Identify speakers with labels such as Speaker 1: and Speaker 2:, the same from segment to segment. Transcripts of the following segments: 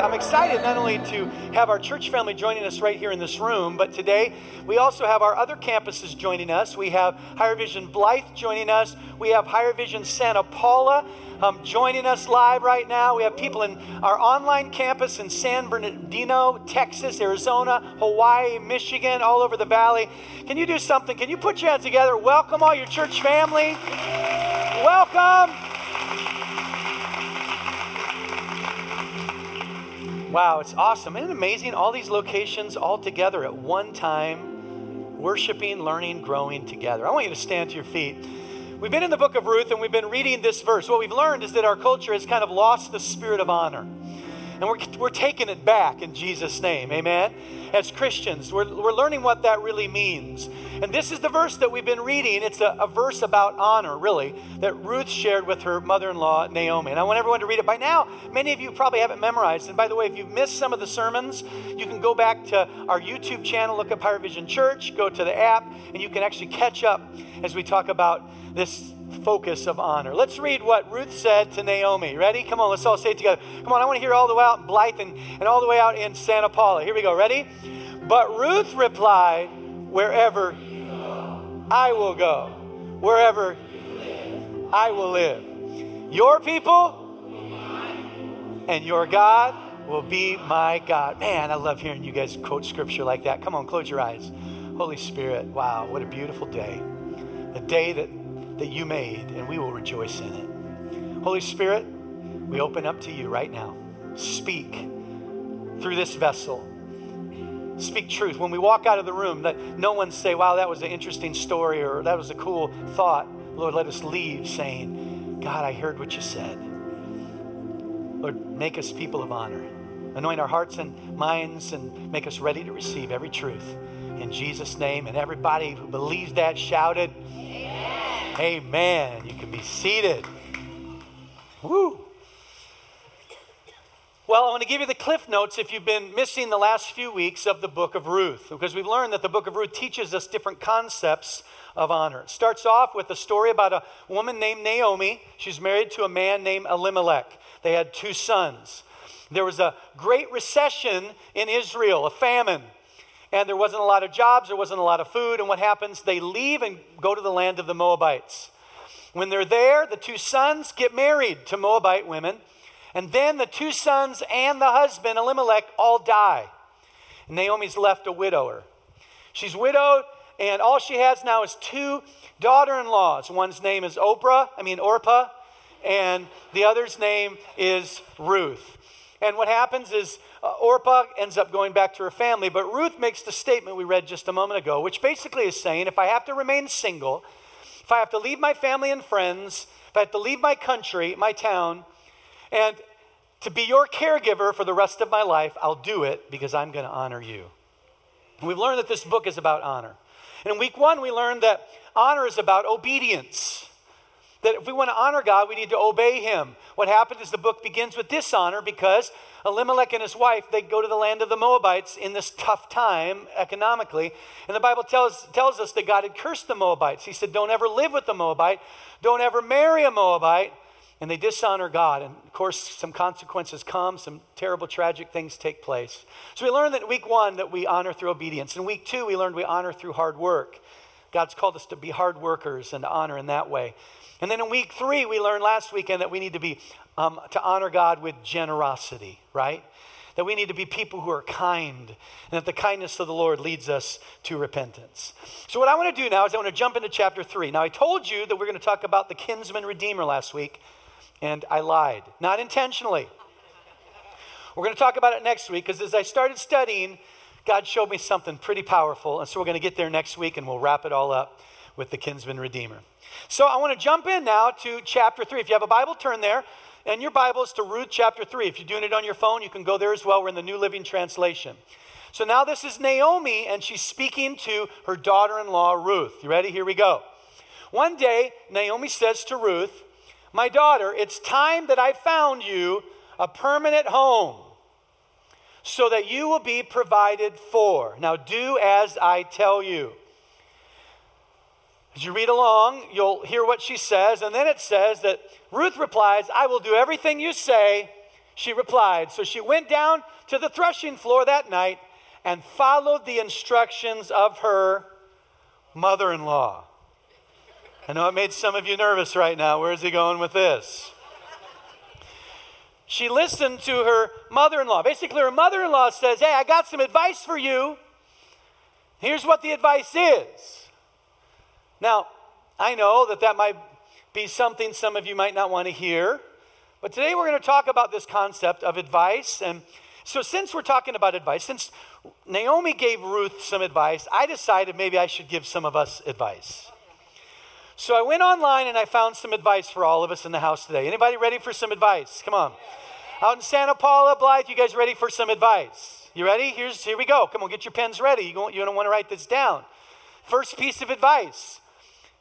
Speaker 1: I'm excited not only to have our church family joining us right here in this room, but today we also have our other campuses joining us. We have Higher Vision Blythe joining us. We have Higher Vision Santa Paula um, joining us live right now. We have people in our online campus in San Bernardino, Texas, Arizona, Hawaii, Michigan, all over the valley. Can you do something? Can you put your hands together? Welcome all your church family. Welcome. Wow, it's awesome. Isn't it amazing? All these locations all together at one time, worshiping, learning, growing together. I want you to stand to your feet. We've been in the book of Ruth and we've been reading this verse. What we've learned is that our culture has kind of lost the spirit of honor. And we're, we're taking it back in Jesus' name. Amen. As Christians, we're, we're learning what that really means. And this is the verse that we've been reading. It's a, a verse about honor, really, that Ruth shared with her mother in law, Naomi. And I want everyone to read it. By now, many of you probably haven't memorized. And by the way, if you've missed some of the sermons, you can go back to our YouTube channel, look up Higher Vision Church, go to the app, and you can actually catch up as we talk about this focus of honor. Let's read what Ruth said to Naomi. Ready? Come on, let's all say it together. Come on, I want to hear all the way out in Blythe and, and all the way out in Santa Paula. Here we go. Ready? But Ruth replied, Wherever I will go, wherever I will live. Your people and your God will be my God. Man, I love hearing you guys quote scripture like that. Come on, close your eyes. Holy Spirit, wow, what a beautiful day. A day that that you made, and we will rejoice in it. Holy Spirit, we open up to you right now. Speak through this vessel. Speak truth. When we walk out of the room, that no one say, wow, that was an interesting story or that was a cool thought. Lord, let us leave saying, God, I heard what you said. Lord, make us people of honor. Anoint our hearts and minds and make us ready to receive every truth. In Jesus' name. And everybody who believes that shouted, Amen. You can be seated. Woo. Well, I want to give you the cliff notes if you've been missing the last few weeks of the book of Ruth, because we've learned that the book of Ruth teaches us different concepts of honor. It starts off with a story about a woman named Naomi. She's married to a man named Elimelech. They had two sons. There was a great recession in Israel, a famine and there wasn't a lot of jobs, there wasn't a lot of food. And what happens? They leave and go to the land of the Moabites. When they're there, the two sons get married to Moabite women. And then the two sons and the husband, Elimelech, all die. And Naomi's left a widower. She's widowed, and all she has now is two daughter in laws. One's name is Oprah, I mean Orpah, and the other's name is Ruth. And what happens is uh, Orpah ends up going back to her family, but Ruth makes the statement we read just a moment ago, which basically is saying if I have to remain single, if I have to leave my family and friends, if I have to leave my country, my town, and to be your caregiver for the rest of my life, I'll do it because I'm going to honor you. And we've learned that this book is about honor. And in week one, we learned that honor is about obedience. That if we want to honor God, we need to obey Him. What happened is the book begins with dishonor because Elimelech and his wife, they go to the land of the Moabites in this tough time economically. And the Bible tells, tells us that God had cursed the Moabites. He said, Don't ever live with a Moabite, don't ever marry a Moabite. And they dishonor God. And of course, some consequences come, some terrible, tragic things take place. So we learned that week one that we honor through obedience. In week two, we learned we honor through hard work. God's called us to be hard workers and to honor in that way. And then in week three, we learned last weekend that we need to be um, to honor God with generosity, right? That we need to be people who are kind, and that the kindness of the Lord leads us to repentance. So, what I want to do now is I want to jump into chapter three. Now, I told you that we're going to talk about the kinsman redeemer last week, and I lied, not intentionally. We're going to talk about it next week because as I started studying, God showed me something pretty powerful, and so we're going to get there next week and we'll wrap it all up with the kinsman redeemer. So I want to jump in now to chapter 3. If you have a Bible, turn there. And your Bible is to Ruth chapter 3. If you're doing it on your phone, you can go there as well. We're in the New Living Translation. So now this is Naomi, and she's speaking to her daughter in law, Ruth. You ready? Here we go. One day, Naomi says to Ruth, My daughter, it's time that I found you a permanent home so that you will be provided for. Now do as I tell you. As you read along, you'll hear what she says, and then it says that Ruth replies, I will do everything you say. She replied. So she went down to the threshing floor that night and followed the instructions of her mother in law. I know it made some of you nervous right now. Where is he going with this? She listened to her mother in law. Basically, her mother in law says, Hey, I got some advice for you. Here's what the advice is. Now, I know that that might be something some of you might not want to hear, but today we're going to talk about this concept of advice. And so, since we're talking about advice, since Naomi gave Ruth some advice, I decided maybe I should give some of us advice. So I went online and I found some advice for all of us in the house today. Anybody ready for some advice? Come on. Out in Santa Paula, Blythe, you guys ready for some advice? You ready? Here's here we go. Come on, get your pens ready. You don't, you don't want to write this down. First piece of advice.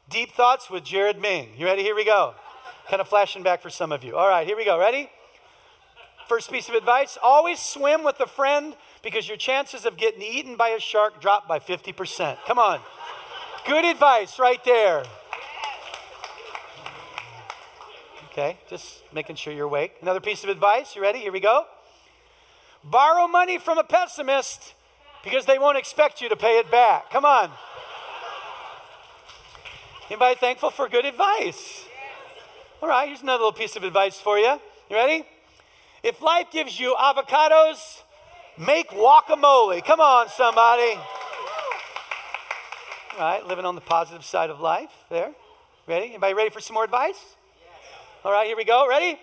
Speaker 1: Deep thoughts with Jared Ming. You ready? Here we go. Kind of flashing back for some of you. All right, here we go. Ready? First piece of advice always swim with a friend because your chances of getting eaten by a shark drop by 50%. Come on. Good advice right there. Okay, just making sure you're awake. Another piece of advice. You ready? Here we go. Borrow money from a pessimist because they won't expect you to pay it back. Come on. Anybody thankful for good advice? All right, here's another little piece of advice for you. You ready? If life gives you avocados, make guacamole. Come on, somebody. All right, living on the positive side of life. There. Ready? Anybody ready for some more advice? All right, here we go. Ready?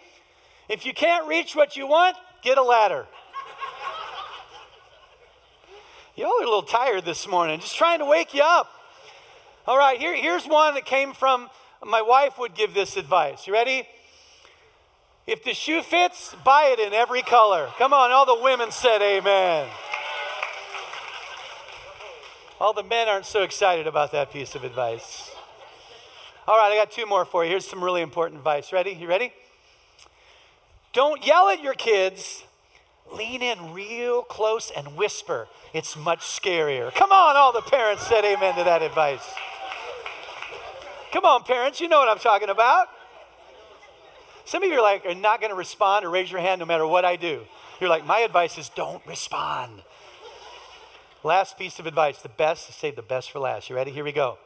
Speaker 1: If you can't reach what you want, get a ladder. Y'all are a little tired this morning. Just trying to wake you up. All right, here, here's one that came from my wife would give this advice. You ready? If the shoe fits, buy it in every color. Come on, all the women said amen. All the men aren't so excited about that piece of advice. All right, I got two more for you. Here's some really important advice. Ready? You ready? Don't yell at your kids. Lean in real close and whisper. It's much scarier. Come on, all the parents said amen to that advice. Come on, parents, you know what I'm talking about. Some of you are like, are not going to respond or raise your hand no matter what I do. You're like, my advice is don't respond. Last piece of advice, the best, to save the best for last. You ready? Here we go.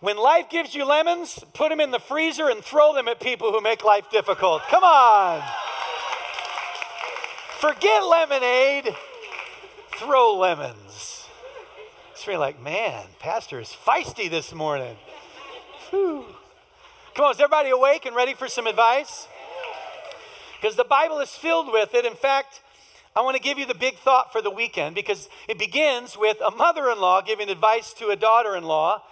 Speaker 1: When life gives you lemons, put them in the freezer and throw them at people who make life difficult. Come on. Forget lemonade, throw lemons. It's really like, man, Pastor is feisty this morning. Whew. Come on, is everybody awake and ready for some advice? Because the Bible is filled with it. In fact, I want to give you the big thought for the weekend because it begins with a mother in law giving advice to a daughter in law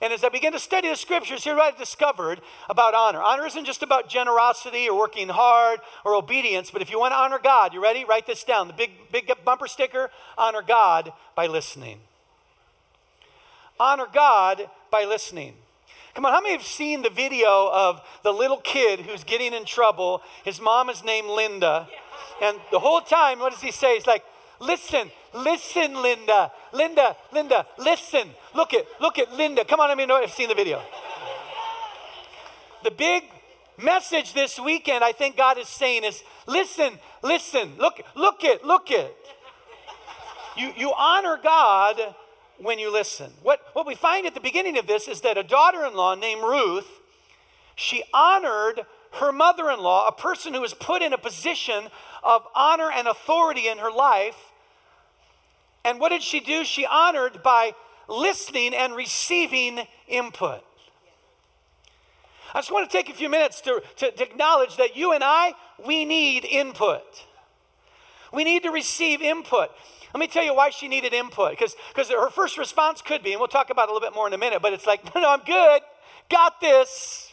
Speaker 1: and as I began to study the scriptures, here's what I discovered about honor. Honor isn't just about generosity or working hard or obedience, but if you want to honor God, you ready? Write this down. The big, big bumper sticker honor God by listening. Honor God by listening. Come on, how many have seen the video of the little kid who's getting in trouble? His mom is named Linda. And the whole time, what does he say? He's like, Listen, listen, Linda. Linda, Linda, listen. Look at, look at Linda. Come on, let me know if you've seen the video. The big message this weekend, I think God is saying is listen, listen, look, look it, look it. You, you honor God when you listen. What, what we find at the beginning of this is that a daughter in law named Ruth, she honored her mother in law, a person who was put in a position of honor and authority in her life, and what did she do? She honored by listening and receiving input. I just want to take a few minutes to, to, to, acknowledge that you and I, we need input. We need to receive input. Let me tell you why she needed input. Because her first response could be, and we'll talk about it a little bit more in a minute, but it's like, no, no, I'm good. Got this.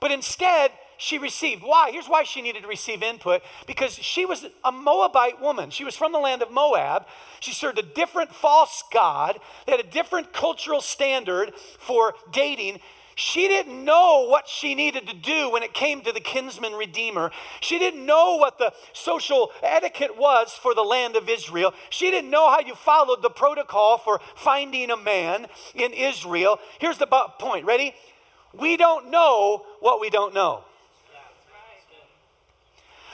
Speaker 1: But instead, she received. Why? Here's why she needed to receive input because she was a Moabite woman. She was from the land of Moab. She served a different false god, they had a different cultural standard for dating. She didn't know what she needed to do when it came to the kinsman redeemer. She didn't know what the social etiquette was for the land of Israel. She didn't know how you followed the protocol for finding a man in Israel. Here's the point ready? We don't know what we don't know.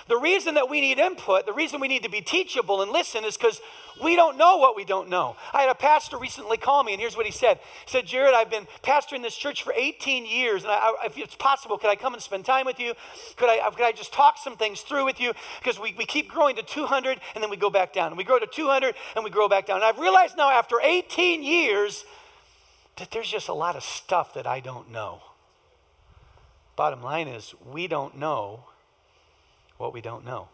Speaker 1: The reason that we need input, the reason we need to be teachable and listen is because we don't know what we don't know. I had a pastor recently call me, and here's what he said. He said, Jared, I've been pastoring this church for 18 years, and I, if it's possible, could I come and spend time with you? Could I, could I just talk some things through with you? Because we, we keep growing to 200, and then we go back down. And we grow to 200, and we grow back down. And I've realized now, after 18 years, that there's just a lot of stuff that I don't know. Bottom line is, we don't know what we don't know.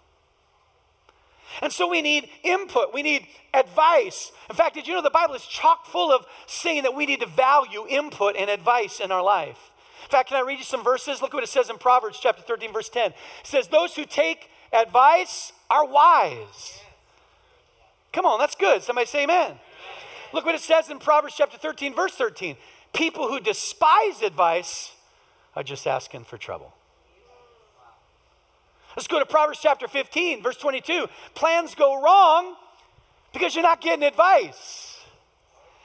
Speaker 1: And so we need input, we need advice. In fact, did you know the Bible is chock full of saying that we need to value input and advice in our life? In fact, can I read you some verses? Look what it says in Proverbs chapter 13, verse 10. It says, Those who take advice are wise. Come on, that's good. Somebody say amen. Look what it says in Proverbs chapter 13, verse 13. People who despise advice are just asking for trouble. Let's go to Proverbs chapter 15, verse 22. Plans go wrong because you're not getting advice.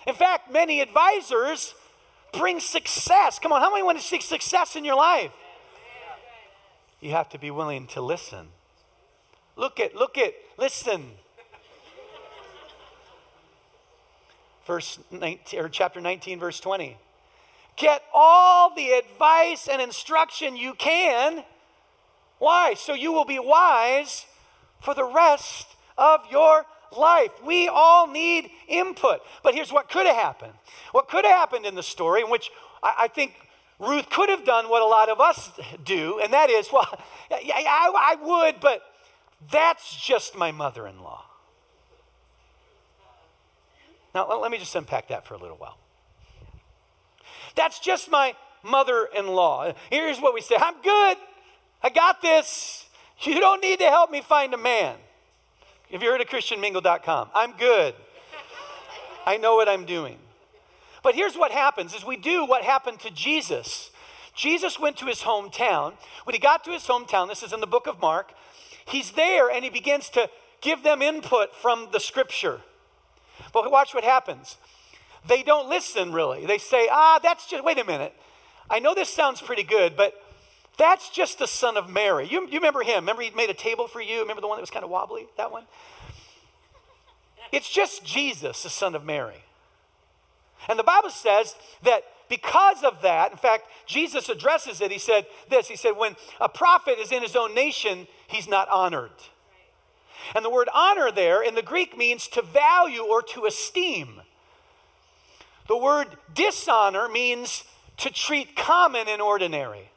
Speaker 1: In fact, many advisors bring success. Come on, how many want to seek success in your life? You have to be willing to listen. Look at, look at, listen. Verse 19, or chapter 19, verse 20. Get all the advice and instruction you can. Why? So you will be wise for the rest of your life. We all need input. But here's what could have happened. What could have happened in the story, in which I, I think Ruth could have done what a lot of us do, and that is, well, I, I would, but that's just my mother in law. Now, let me just unpack that for a little while. That's just my mother in law. Here's what we say I'm good. I got this. You don't need to help me find a man. If you're at a ChristianMingle.com, I'm good. I know what I'm doing. But here's what happens is we do what happened to Jesus. Jesus went to his hometown. When he got to his hometown, this is in the book of Mark, he's there and he begins to give them input from the scripture. But watch what happens they don't listen really. They say, ah, that's just, wait a minute. I know this sounds pretty good, but that's just the son of Mary. You, you remember him? Remember he made a table for you? Remember the one that was kind of wobbly? That one? It's just Jesus, the son of Mary. And the Bible says that because of that, in fact, Jesus addresses it. He said this He said, When a prophet is in his own nation, he's not honored. And the word honor there in the Greek means to value or to esteem. The word dishonor means to treat common and ordinary.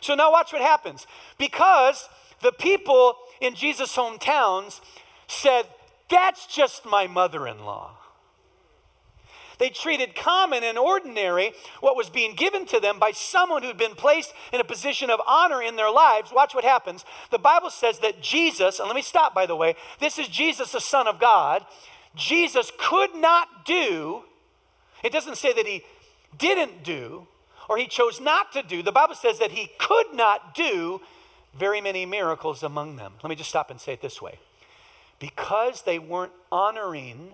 Speaker 1: So now watch what happens. Because the people in Jesus' hometowns said, That's just my mother in law. They treated common and ordinary what was being given to them by someone who'd been placed in a position of honor in their lives. Watch what happens. The Bible says that Jesus, and let me stop by the way, this is Jesus, the Son of God. Jesus could not do it doesn't say that he didn't do or he chose not to do. The Bible says that he could not do very many miracles among them. Let me just stop and say it this way because they weren't honoring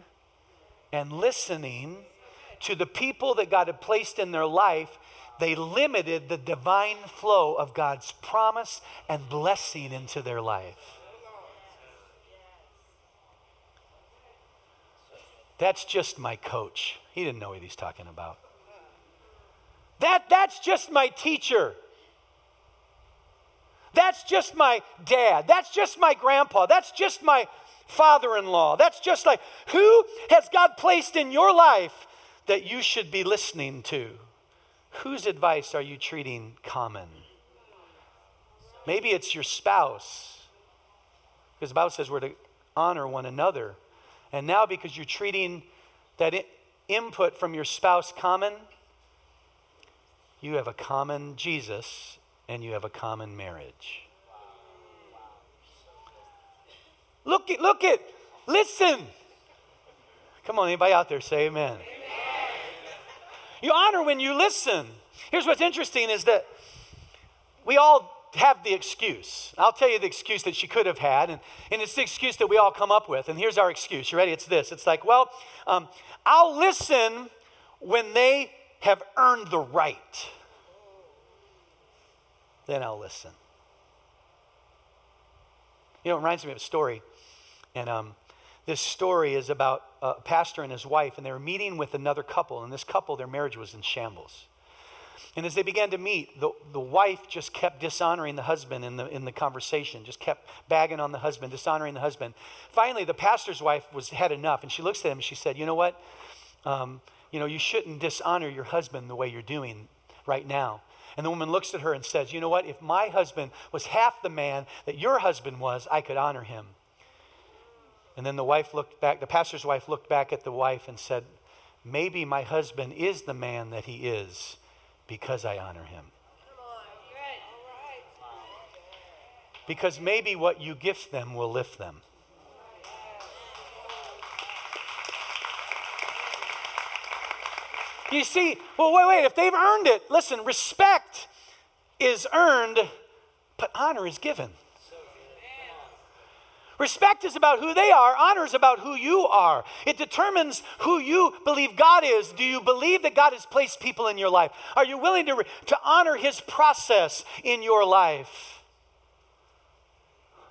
Speaker 1: and listening to the people that God had placed in their life, they limited the divine flow of God's promise and blessing into their life. That's just my coach. He didn't know what he's talking about. That, that's just my teacher. That's just my dad. That's just my grandpa. That's just my father in law. That's just like who has God placed in your life that you should be listening to? Whose advice are you treating common? Maybe it's your spouse. Because the Bible says we're to honor one another. And now, because you're treating that input from your spouse common, you have a common Jesus and you have a common marriage. Look at, look at, listen. Come on, anybody out there say amen. amen. You honor when you listen. Here's what's interesting is that we all have the excuse. I'll tell you the excuse that she could have had, and, and it's the excuse that we all come up with. And here's our excuse. You ready? It's this. It's like, well, um, I'll listen when they have earned the right. Then I'll listen. You know, it reminds me of a story. And um, this story is about a pastor and his wife, and they were meeting with another couple. And this couple, their marriage was in shambles. And as they began to meet, the, the wife just kept dishonoring the husband in the, in the conversation, just kept bagging on the husband, dishonoring the husband. Finally, the pastor's wife was had enough, and she looks at him and she said, You know what? Um, you know, you shouldn't dishonor your husband the way you're doing right now. And the woman looks at her and says, You know what? If my husband was half the man that your husband was, I could honor him. And then the wife looked back, the pastor's wife looked back at the wife and said, Maybe my husband is the man that he is because I honor him. Because maybe what you gift them will lift them. You see, well, wait, wait, if they've earned it, listen, respect is earned, but honor is given. Respect is about who they are, honor is about who you are. It determines who you believe God is. Do you believe that God has placed people in your life? Are you willing to, to honor his process in your life?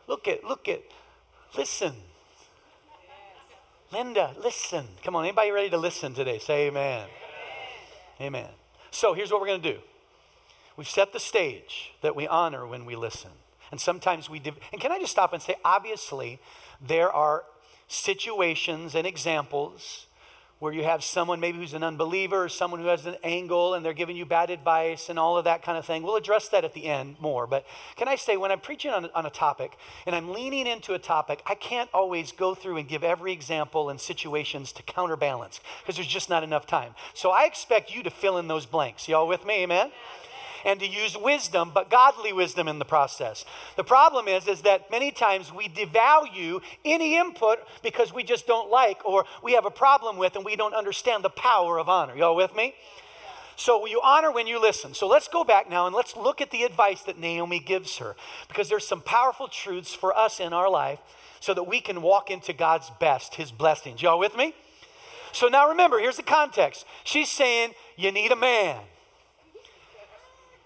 Speaker 1: Look at, look at, listen. Linda, listen. Come on, anybody ready to listen today? Say amen. Amen. So here's what we're going to do. We've set the stage that we honor when we listen. And sometimes we, div- and can I just stop and say, obviously, there are situations and examples where you have someone maybe who's an unbeliever or someone who has an angle and they're giving you bad advice and all of that kind of thing. We'll address that at the end more. But can I say, when I'm preaching on, on a topic and I'm leaning into a topic, I can't always go through and give every example and situations to counterbalance because there's just not enough time. So I expect you to fill in those blanks. Y'all with me? Amen? And to use wisdom, but godly wisdom in the process. The problem is, is that many times we devalue any input because we just don't like or we have a problem with and we don't understand the power of honor. Y'all with me? So you honor when you listen. So let's go back now and let's look at the advice that Naomi gives her because there's some powerful truths for us in our life so that we can walk into God's best, his blessings. Y'all with me? So now remember, here's the context. She's saying you need a man.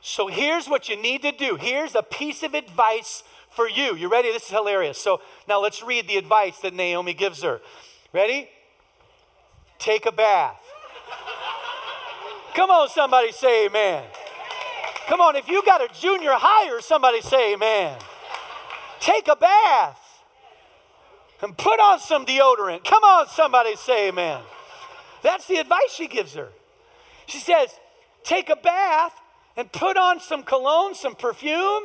Speaker 1: So here's what you need to do. Here's a piece of advice for you. You ready? This is hilarious. So now let's read the advice that Naomi gives her. Ready? Take a bath. Come on, somebody say amen. Come on, if you got a junior higher, somebody say amen. Take a bath and put on some deodorant. Come on, somebody say amen. That's the advice she gives her. She says, Take a bath and put on some cologne, some perfume,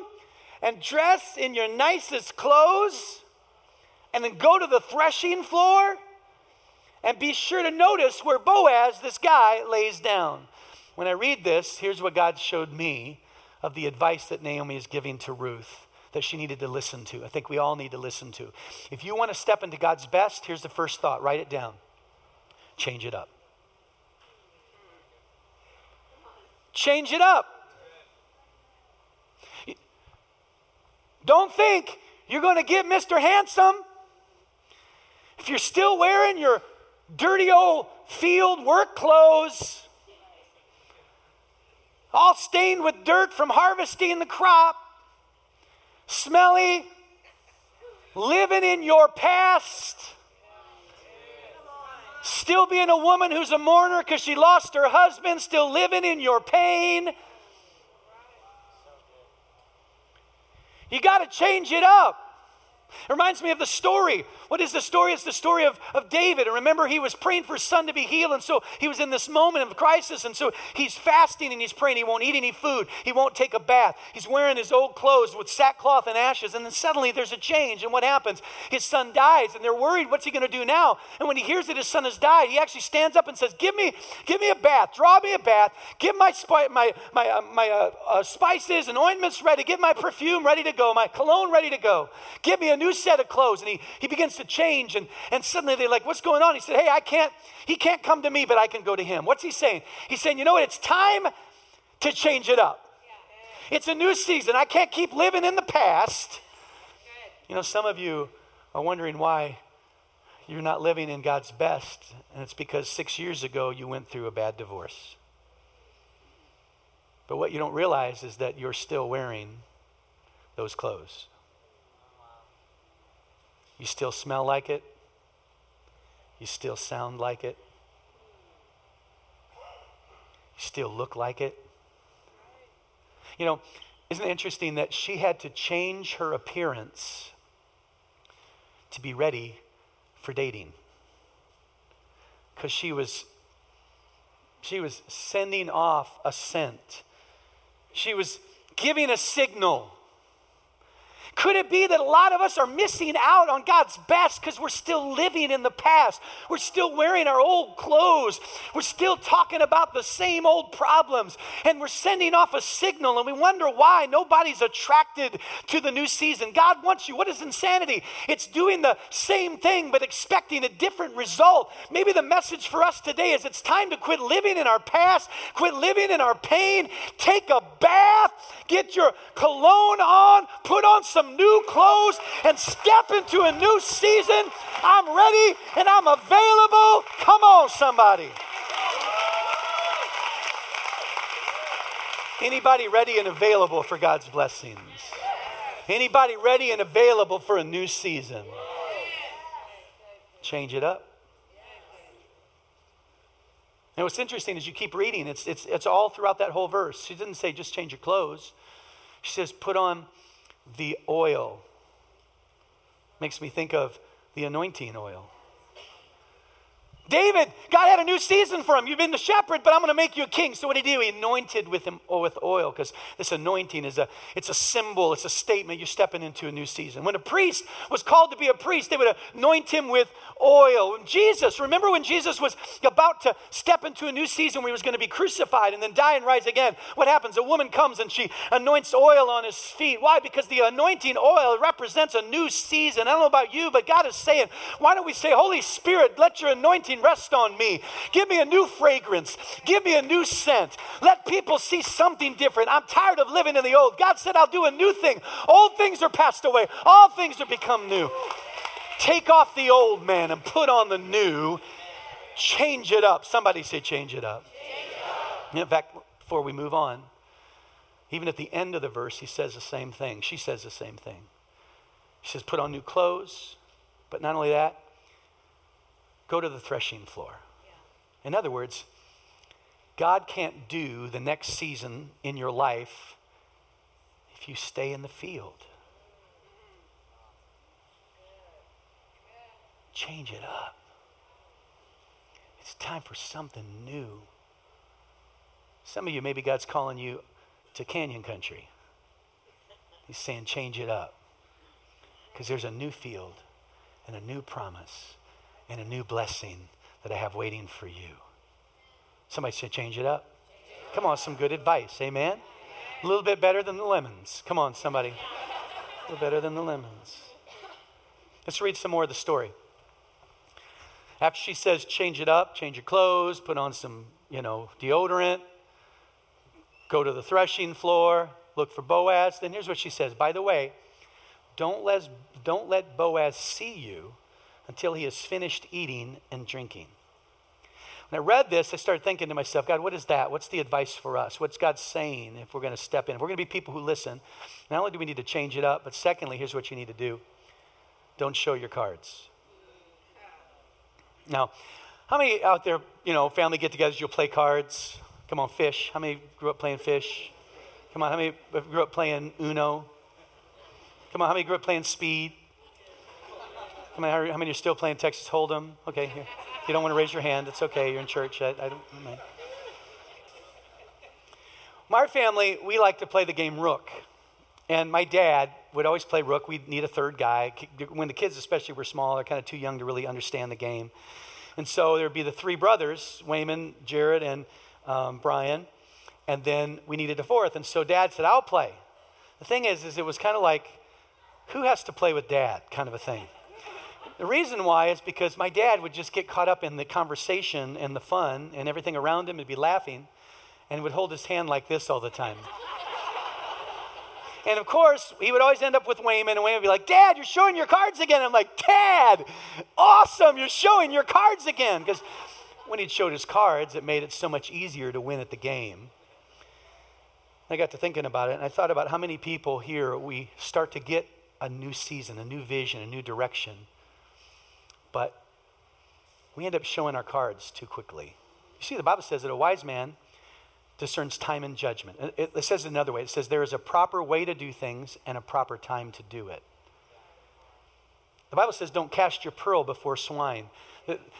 Speaker 1: and dress in your nicest clothes, and then go to the threshing floor and be sure to notice where Boaz, this guy, lays down. When I read this, here's what God showed me of the advice that Naomi is giving to Ruth that she needed to listen to. I think we all need to listen to. If you want to step into God's best, here's the first thought write it down change it up. Change it up. Don't think you're going to get Mr. Handsome if you're still wearing your dirty old field work clothes, all stained with dirt from harvesting the crop, smelly, living in your past, still being a woman who's a mourner because she lost her husband, still living in your pain. You got to change it up. It reminds me of the story. What is the story? It's the story of, of David. And remember, he was praying for his son to be healed. And so he was in this moment of crisis. And so he's fasting and he's praying. He won't eat any food. He won't take a bath. He's wearing his old clothes with sackcloth and ashes. And then suddenly there's a change. And what happens? His son dies. And they're worried, what's he going to do now? And when he hears that his son has died, he actually stands up and says, Give me, give me a bath. Draw me a bath. Give my, spi- my, my, uh, my uh, uh, spices and ointments ready. Get my perfume ready to go. My cologne ready to go. Give me a new set of clothes. And he, he begins to change. And, and suddenly they're like, What's going on? He said, Hey, I can't, he can't come to me, but I can go to him. What's he saying? He's saying, You know what? It's time to change it up. It's a new season. I can't keep living in the past. You know, some of you are wondering why you're not living in God's best. And it's because six years ago you went through a bad divorce. But what you don't realize is that you're still wearing those clothes. You still smell like it? You still sound like it? You still look like it? You know, isn't it interesting that she had to change her appearance to be ready for dating? Because she was she was sending off a scent. She was giving a signal could it be that a lot of us are missing out on God's best because we're still living in the past? We're still wearing our old clothes. We're still talking about the same old problems. And we're sending off a signal and we wonder why nobody's attracted to the new season. God wants you. What is insanity? It's doing the same thing but expecting a different result. Maybe the message for us today is it's time to quit living in our past, quit living in our pain, take a bath, get your cologne on, put on some some new clothes and step into a new season. I'm ready and I'm available. Come on, somebody. Anybody ready and available for God's blessings? Anybody ready and available for a new season? Change it up. And what's interesting is you keep reading, it's, it's, it's all throughout that whole verse. She didn't say just change your clothes. She says, put on the oil. Makes me think of the anointing oil. David, God had a new season for him. You've been the shepherd, but I'm going to make you a king. So what did he do? He anointed with him oh, with oil because this anointing is a it's a symbol, it's a statement. You're stepping into a new season. When a priest was called to be a priest, they would anoint him with oil. Jesus, remember when Jesus was about to step into a new season where he was going to be crucified and then die and rise again? What happens? A woman comes and she anoints oil on his feet. Why? Because the anointing oil represents a new season. I don't know about you, but God is saying, why don't we say, Holy Spirit, let your anointing rest on me. Give me a new fragrance. Give me a new scent. Let people see something different. I'm tired of living in the old. God said, I'll do a new thing. Old things are passed away, all things are become new. Take off the old man and put on the new. Change it up. Somebody say, change it up. Change it up. In fact, before we move on, even at the end of the verse, he says the same thing. She says the same thing. She says, put on new clothes. But not only that, go to the threshing floor. In other words, God can't do the next season in your life if you stay in the field. Change it up. It's time for something new. Some of you, maybe God's calling you to Canyon Country. He's saying, change it up. Because there's a new field and a new promise and a new blessing that I have waiting for you. Somebody say, change it up. Come on, some good advice. Amen? A little bit better than the lemons. Come on, somebody. A little better than the lemons. Let's read some more of the story. After she says, change it up, change your clothes, put on some, you know, deodorant, go to the threshing floor, look for Boaz. Then here's what she says By the way, don't let, don't let Boaz see you until he has finished eating and drinking. When I read this, I started thinking to myself, God, what is that? What's the advice for us? What's God saying if we're going to step in? If we're going to be people who listen, not only do we need to change it up, but secondly, here's what you need to do don't show your cards. Now, how many out there, you know, family get togethers, you'll play cards? Come on, fish. How many grew up playing fish? Come on, how many grew up playing Uno? Come on, how many grew up playing speed? How many, how many are still playing Texas Hold'em? Okay, here. you don't want to raise your hand, it's okay. You're in church. I, I don't. My family, we like to play the game Rook. And my dad would always play Rook. We'd need a third guy. When the kids, especially, were small, they're kind of too young to really understand the game. And so there'd be the three brothers, Wayman, Jared, and um, Brian. And then we needed a fourth. And so dad said, I'll play. The thing is, is it was kind of like, who has to play with dad kind of a thing. The reason why is because my dad would just get caught up in the conversation and the fun and everything around him and be laughing and would hold his hand like this all the time. and of course, he would always end up with Wayman, and Wayman would be like, Dad, you're showing your cards again. I'm like, Dad, awesome, you're showing your cards again. Because when he'd showed his cards, it made it so much easier to win at the game. I got to thinking about it, and I thought about how many people here we start to get a new season, a new vision, a new direction. But we end up showing our cards too quickly. You see, the Bible says that a wise man discerns time and judgment. It, it says it another way it says there is a proper way to do things and a proper time to do it. The Bible says, don't cast your pearl before swine.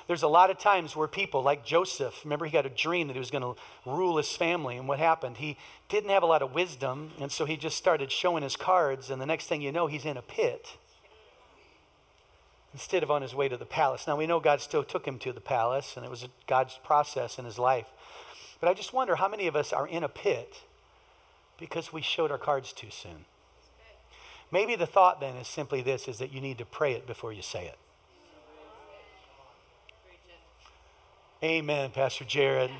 Speaker 1: There's a lot of times where people, like Joseph, remember he got a dream that he was going to rule his family, and what happened? He didn't have a lot of wisdom, and so he just started showing his cards, and the next thing you know, he's in a pit instead of on his way to the palace. Now, we know God still took him to the palace, and it was God's process in his life. But I just wonder how many of us are in a pit because we showed our cards too soon. Maybe the thought then is simply this is that you need to pray it before you say it. Amen, Pastor Jared.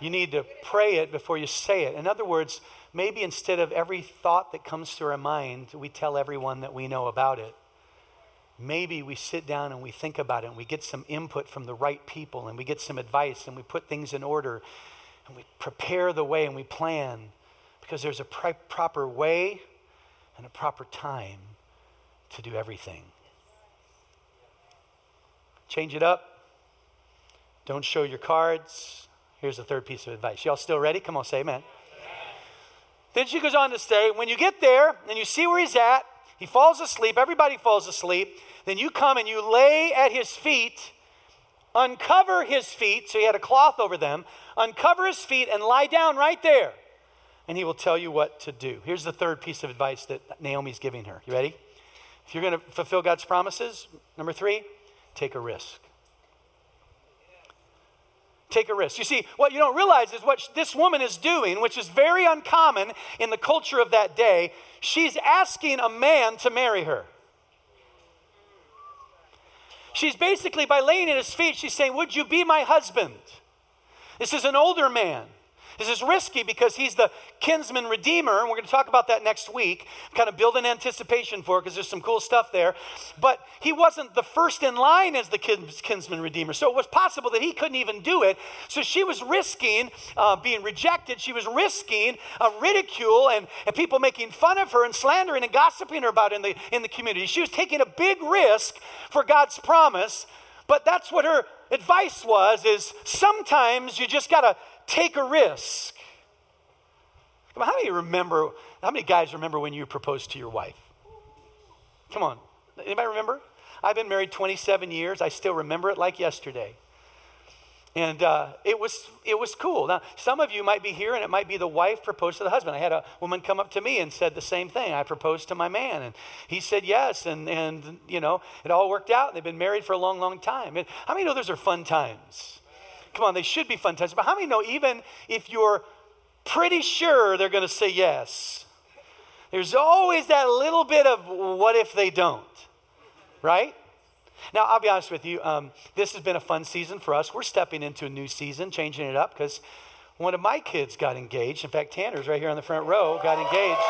Speaker 1: You need to pray it before you say it. In other words, maybe instead of every thought that comes to our mind, we tell everyone that we know about it. Maybe we sit down and we think about it and we get some input from the right people and we get some advice and we put things in order and we prepare the way and we plan because there's a proper way and a proper time to do everything. Change it up. Don't show your cards. Here's the third piece of advice. Y'all still ready? Come on, say amen. Then she goes on to say, when you get there and you see where he's at, he falls asleep, everybody falls asleep, then you come and you lay at his feet, uncover his feet, so he had a cloth over them, uncover his feet and lie down right there and he will tell you what to do. Here's the third piece of advice that Naomi's giving her. You ready? If you're going to fulfill God's promises, number three, take a risk. Take a risk. You see, what you don't realize is what this woman is doing, which is very uncommon in the culture of that day. She's asking a man to marry her. She's basically, by laying at his feet, she's saying, Would you be my husband? This is an older man. This is risky because he's the kinsman redeemer, and we're going to talk about that next week, kind of build an anticipation for it because there's some cool stuff there. But he wasn't the first in line as the kinsman redeemer, so it was possible that he couldn't even do it. So she was risking uh, being rejected. She was risking uh, ridicule and, and people making fun of her and slandering and gossiping her about in the, in the community. She was taking a big risk for God's promise, but that's what her advice was is sometimes you just got to take a risk. Come on, how many remember, how many guys remember when you proposed to your wife? Come on, anybody remember? I've been married 27 years. I still remember it like yesterday. And uh, it, was, it was cool. Now, some of you might be here and it might be the wife proposed to the husband. I had a woman come up to me and said the same thing. I proposed to my man and he said yes. And, and you know, it all worked out. They've been married for a long, long time. And how many know those are fun times? Come on, they should be fun times. But how many know even if you're pretty sure they're going to say yes, there's always that little bit of what if they don't, right? Now, I'll be honest with you, um, this has been a fun season for us. We're stepping into a new season, changing it up because one of my kids got engaged. In fact, Tanner's right here on the front row, got engaged.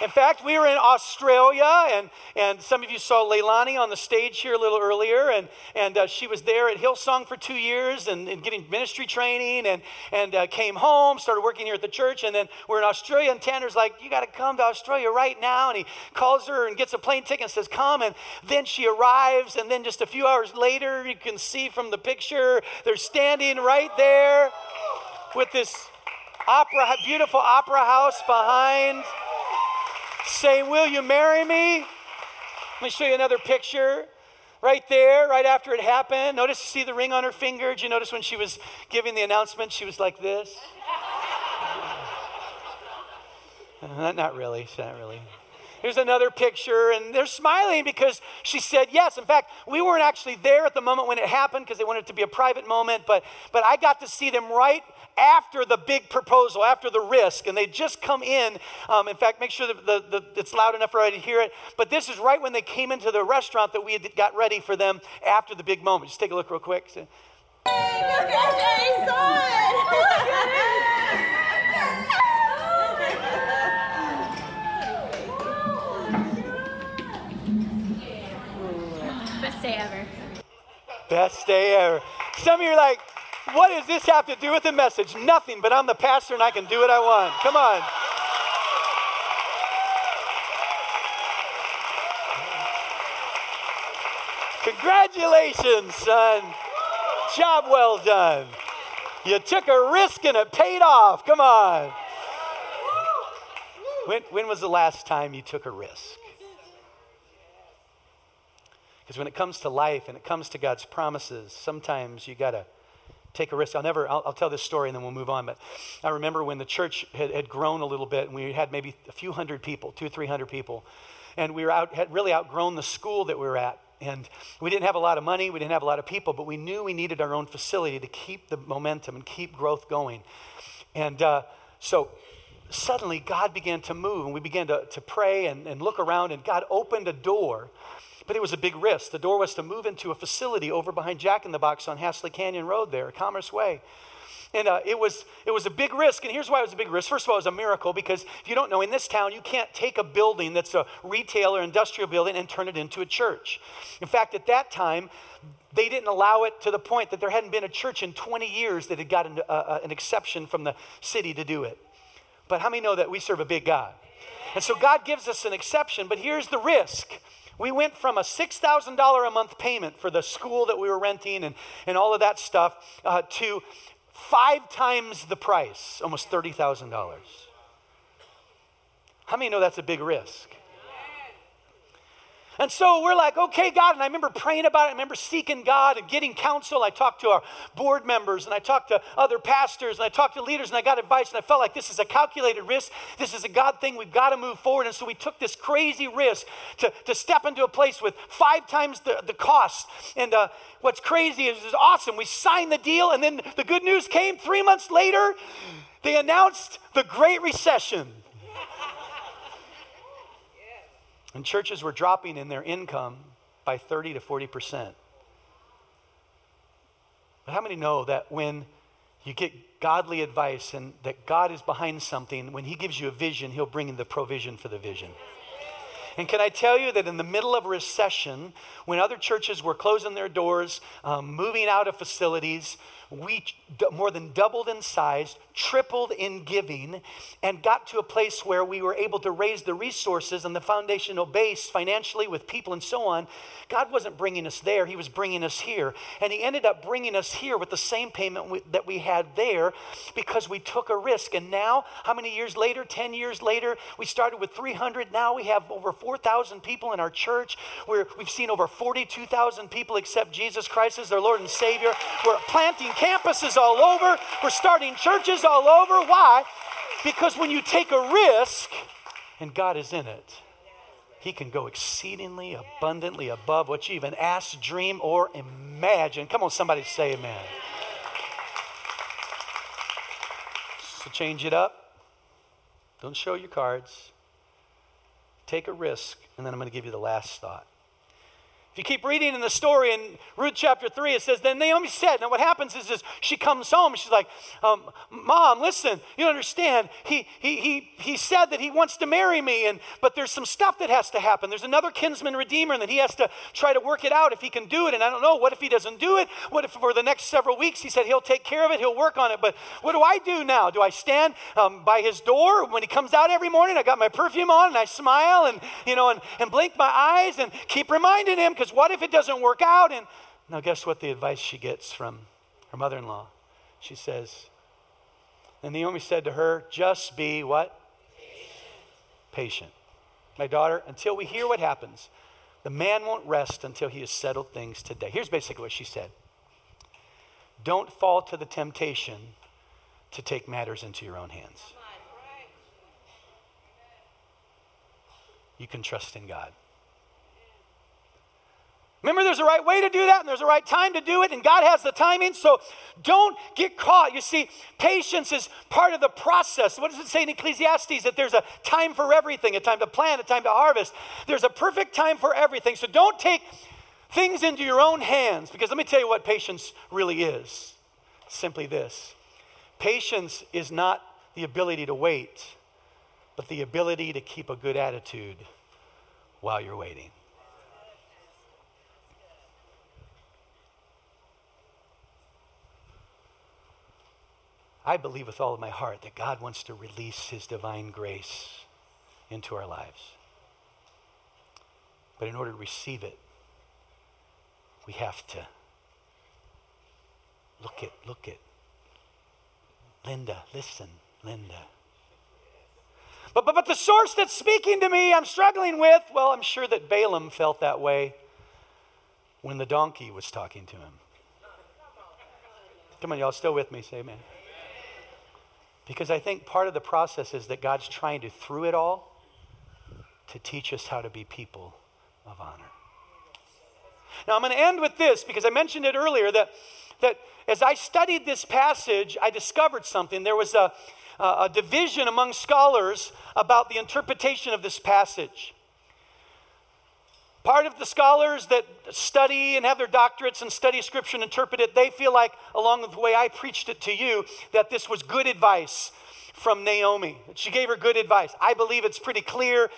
Speaker 1: In fact, we were in Australia, and, and some of you saw Leilani on the stage here a little earlier, and, and uh, she was there at Hillsong for two years and, and getting ministry training, and, and uh, came home, started working here at the church, and then we're in Australia, and Tanner's like, You got to come to Australia right now. And he calls her and gets a plane ticket and says, Come. And then she arrives, and then just a few hours later, you can see from the picture, they're standing right there with this opera, beautiful opera house behind saying, Will you marry me? Let me show you another picture. Right there, right after it happened. Notice, see the ring on her finger? Did you notice when she was giving the announcement, she was like this? Uh, not, not really, not really. Here's another picture, and they're smiling because she said yes. In fact, we weren't actually there at the moment when it happened because they wanted it to be a private moment, but, but I got to see them right after the big proposal, after the risk, and they just come in. Um, in fact, make sure that the, the, it's loud enough for everybody to hear it. But this is right when they came into the restaurant that we had got ready for them after the big moment. Just take a look real quick. Look
Speaker 2: Best day ever.
Speaker 1: Best day ever. Some of you are like, what does this have to do with the message? Nothing, but I'm the pastor and I can do what I want. Come on. Congratulations, son. Job well done. You took a risk and it paid off. Come on. When, when was the last time you took a risk? Because when it comes to life and it comes to God's promises, sometimes you got to take a risk. I'll never, I'll, I'll, tell this story and then we'll move on. But I remember when the church had, had grown a little bit and we had maybe a few hundred people, two, three hundred people. And we were out, had really outgrown the school that we were at. And we didn't have a lot of money, we didn't have a lot of people, but we knew we needed our own facility to keep the momentum and keep growth going. And uh, so suddenly God began to move and we began to, to pray and, and look around, and God opened a door. But it was a big risk. The door was to move into a facility over behind Jack in the Box on Hasley Canyon Road there, Commerce Way. And uh, it, was, it was a big risk. And here's why it was a big risk. First of all, it was a miracle because if you don't know, in this town, you can't take a building that's a retail or industrial building and turn it into a church. In fact, at that time, they didn't allow it to the point that there hadn't been a church in 20 years that had gotten uh, uh, an exception from the city to do it. But how many know that we serve a big God? And so God gives us an exception, but here's the risk. We went from a $6,000 a month payment for the school that we were renting and, and all of that stuff uh, to five times the price, almost $30,000. How many know that's a big risk? And so we're like, okay, God. And I remember praying about it. I remember seeking God and getting counsel. I talked to our board members and I talked to other pastors and I talked to leaders and I got advice. And I felt like this is a calculated risk. This is a God thing. We've got to move forward. And so we took this crazy risk to, to step into a place with five times the, the cost. And uh, what's crazy is it's awesome. We signed the deal. And then the good news came three months later. They announced the Great Recession. And churches were dropping in their income by 30 to 40 percent. But how many know that when you get godly advice and that God is behind something, when He gives you a vision, He'll bring in the provision for the vision? And can I tell you that in the middle of a recession, when other churches were closing their doors, um, moving out of facilities, we more than doubled in size, tripled in giving, and got to a place where we were able to raise the resources and the foundational base financially with people and so on. God wasn't bringing us there, He was bringing us here. And He ended up bringing us here with the same payment we, that we had there because we took a risk. And now, how many years later? 10 years later, we started with 300. Now we have over 4,000 people in our church. We're, we've seen over 42,000 people accept Jesus Christ as their Lord and Savior. We're planting campuses all over. We're starting churches all over. Why? Because when you take a risk and God is in it, He can go exceedingly abundantly above what you even ask, dream, or imagine. Come on, somebody say amen. So change it up. Don't show your cards. Take a risk, and then I'm going to give you the last thought you keep reading in the story in Ruth chapter 3, it says, Then Naomi said, Now what happens is, is she comes home, she's like, um, Mom, listen, you understand. He, he, he, he said that he wants to marry me, and, but there's some stuff that has to happen. There's another kinsman redeemer, and that he has to try to work it out if he can do it. And I don't know, what if he doesn't do it? What if for the next several weeks he said he'll take care of it, he'll work on it? But what do I do now? Do I stand um, by his door when he comes out every morning? I got my perfume on, and I smile, and, you know, and, and blink my eyes, and keep reminding him, because what if it doesn't work out? And now, guess what the advice she gets from her mother in law? She says, and Naomi said to her, just be what? Patient. Patient. My daughter, until we hear what happens, the man won't rest until he has settled things today. Here's basically what she said Don't fall to the temptation to take matters into your own hands. You can trust in God. Remember, there's a right way to do that, and there's a right time to do it, and God has the timing. So don't get caught. You see, patience is part of the process. What does it say in Ecclesiastes? That there's a time for everything a time to plant, a time to harvest. There's a perfect time for everything. So don't take things into your own hands, because let me tell you what patience really is simply this patience is not the ability to wait, but the ability to keep a good attitude while you're waiting. I believe with all of my heart that God wants to release His divine grace into our lives. But in order to receive it, we have to look at, look at. Linda, listen, Linda. But, but, but the source that's speaking to me, I'm struggling with, well, I'm sure that Balaam felt that way when the donkey was talking to him. Come on, y'all, still with me? Say amen. Because I think part of the process is that God's trying to, through it all, to teach us how to be people of honor. Now, I'm going to end with this because I mentioned it earlier that, that as I studied this passage, I discovered something. There was a, a division among scholars about the interpretation of this passage. Part of the scholars that study and have their doctorates and study scripture and interpret it, they feel like, along the way I preached it to you, that this was good advice from Naomi. She gave her good advice. I believe it's pretty clear.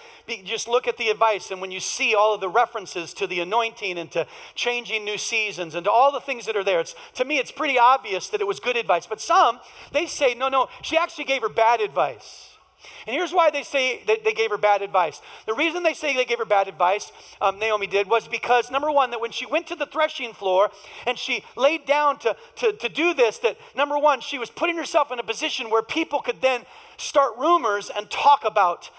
Speaker 1: Just look at the advice, and when you see all of the references to the anointing and to changing new seasons and to all the things that are there, it's, to me, it's pretty obvious that it was good advice. But some, they say, no, no, she actually gave her bad advice. And here's why they say that they gave her bad advice. The reason they say they gave her bad advice, um, Naomi did, was because, number one, that when she went to the threshing floor and she laid down to, to, to do this, that number one, she was putting herself in a position where people could then start rumors and talk about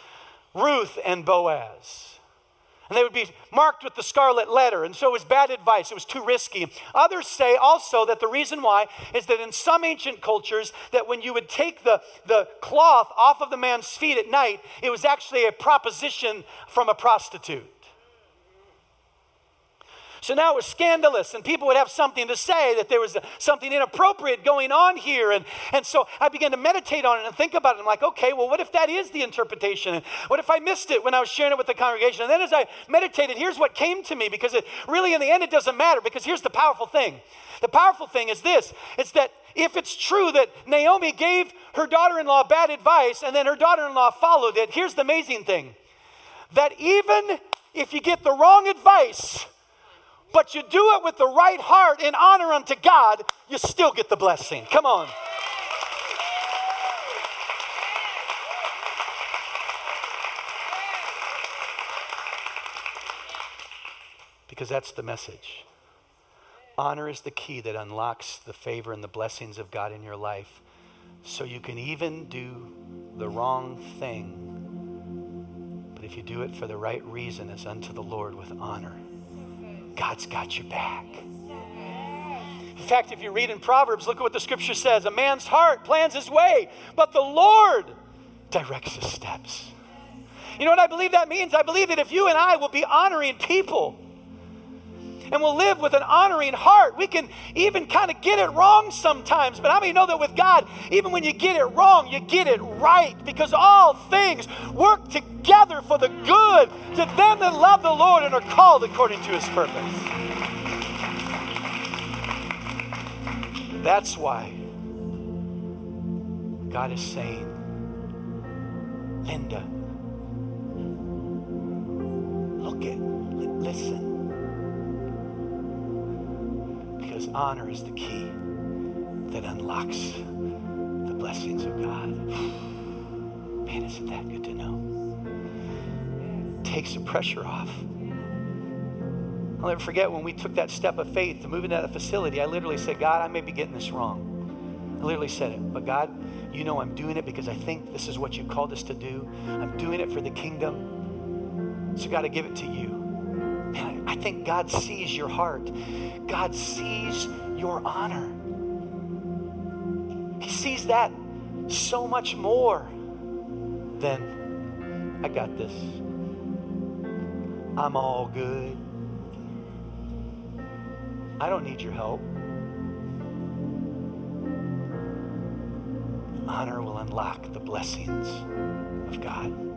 Speaker 1: Ruth and Boaz and they would be marked with the scarlet letter. And so it was bad advice. It was too risky. Others say also that the reason why is that in some ancient cultures, that when you would take the, the cloth off of the man's feet at night, it was actually a proposition from a prostitute. So now it was scandalous, and people would have something to say that there was something inappropriate going on here. And, and so I began to meditate on it and think about it. I'm like, okay, well, what if that is the interpretation? And what if I missed it when I was sharing it with the congregation? And then as I meditated, here's what came to me because it really, in the end, it doesn't matter because here's the powerful thing. The powerful thing is this it's that if it's true that Naomi gave her daughter in law bad advice and then her daughter in law followed it, here's the amazing thing that even if you get the wrong advice, but you do it with the right heart in honor unto God, you still get the blessing. Come on. Because that's the message. Honor is the key that unlocks the favor and the blessings of God in your life. So you can even do the wrong thing. But if you do it for the right reason, as unto the Lord with honor, God's got your back. In fact, if you read in Proverbs, look at what the scripture says a man's heart plans his way, but the Lord directs his steps. You know what I believe that means? I believe that if you and I will be honoring people, and we'll live with an honoring heart. We can even kind of get it wrong sometimes, but how many know that with God, even when you get it wrong, you get it right because all things work together for the good to them that love the Lord and are called according to his purpose. That's why God is saying, Linda, honor is the key that unlocks the blessings of God. Man, isn't that good to know? Takes the pressure off. I'll never forget when we took that step of faith to move into that facility. I literally said, God, I may be getting this wrong. I literally said it, but God, you know I'm doing it because I think this is what you called us to do. I'm doing it for the kingdom. So, God, I give it to you. I think God sees your heart. God sees your honor. He sees that so much more than I got this. I'm all good. I don't need your help. Honor will unlock the blessings of God.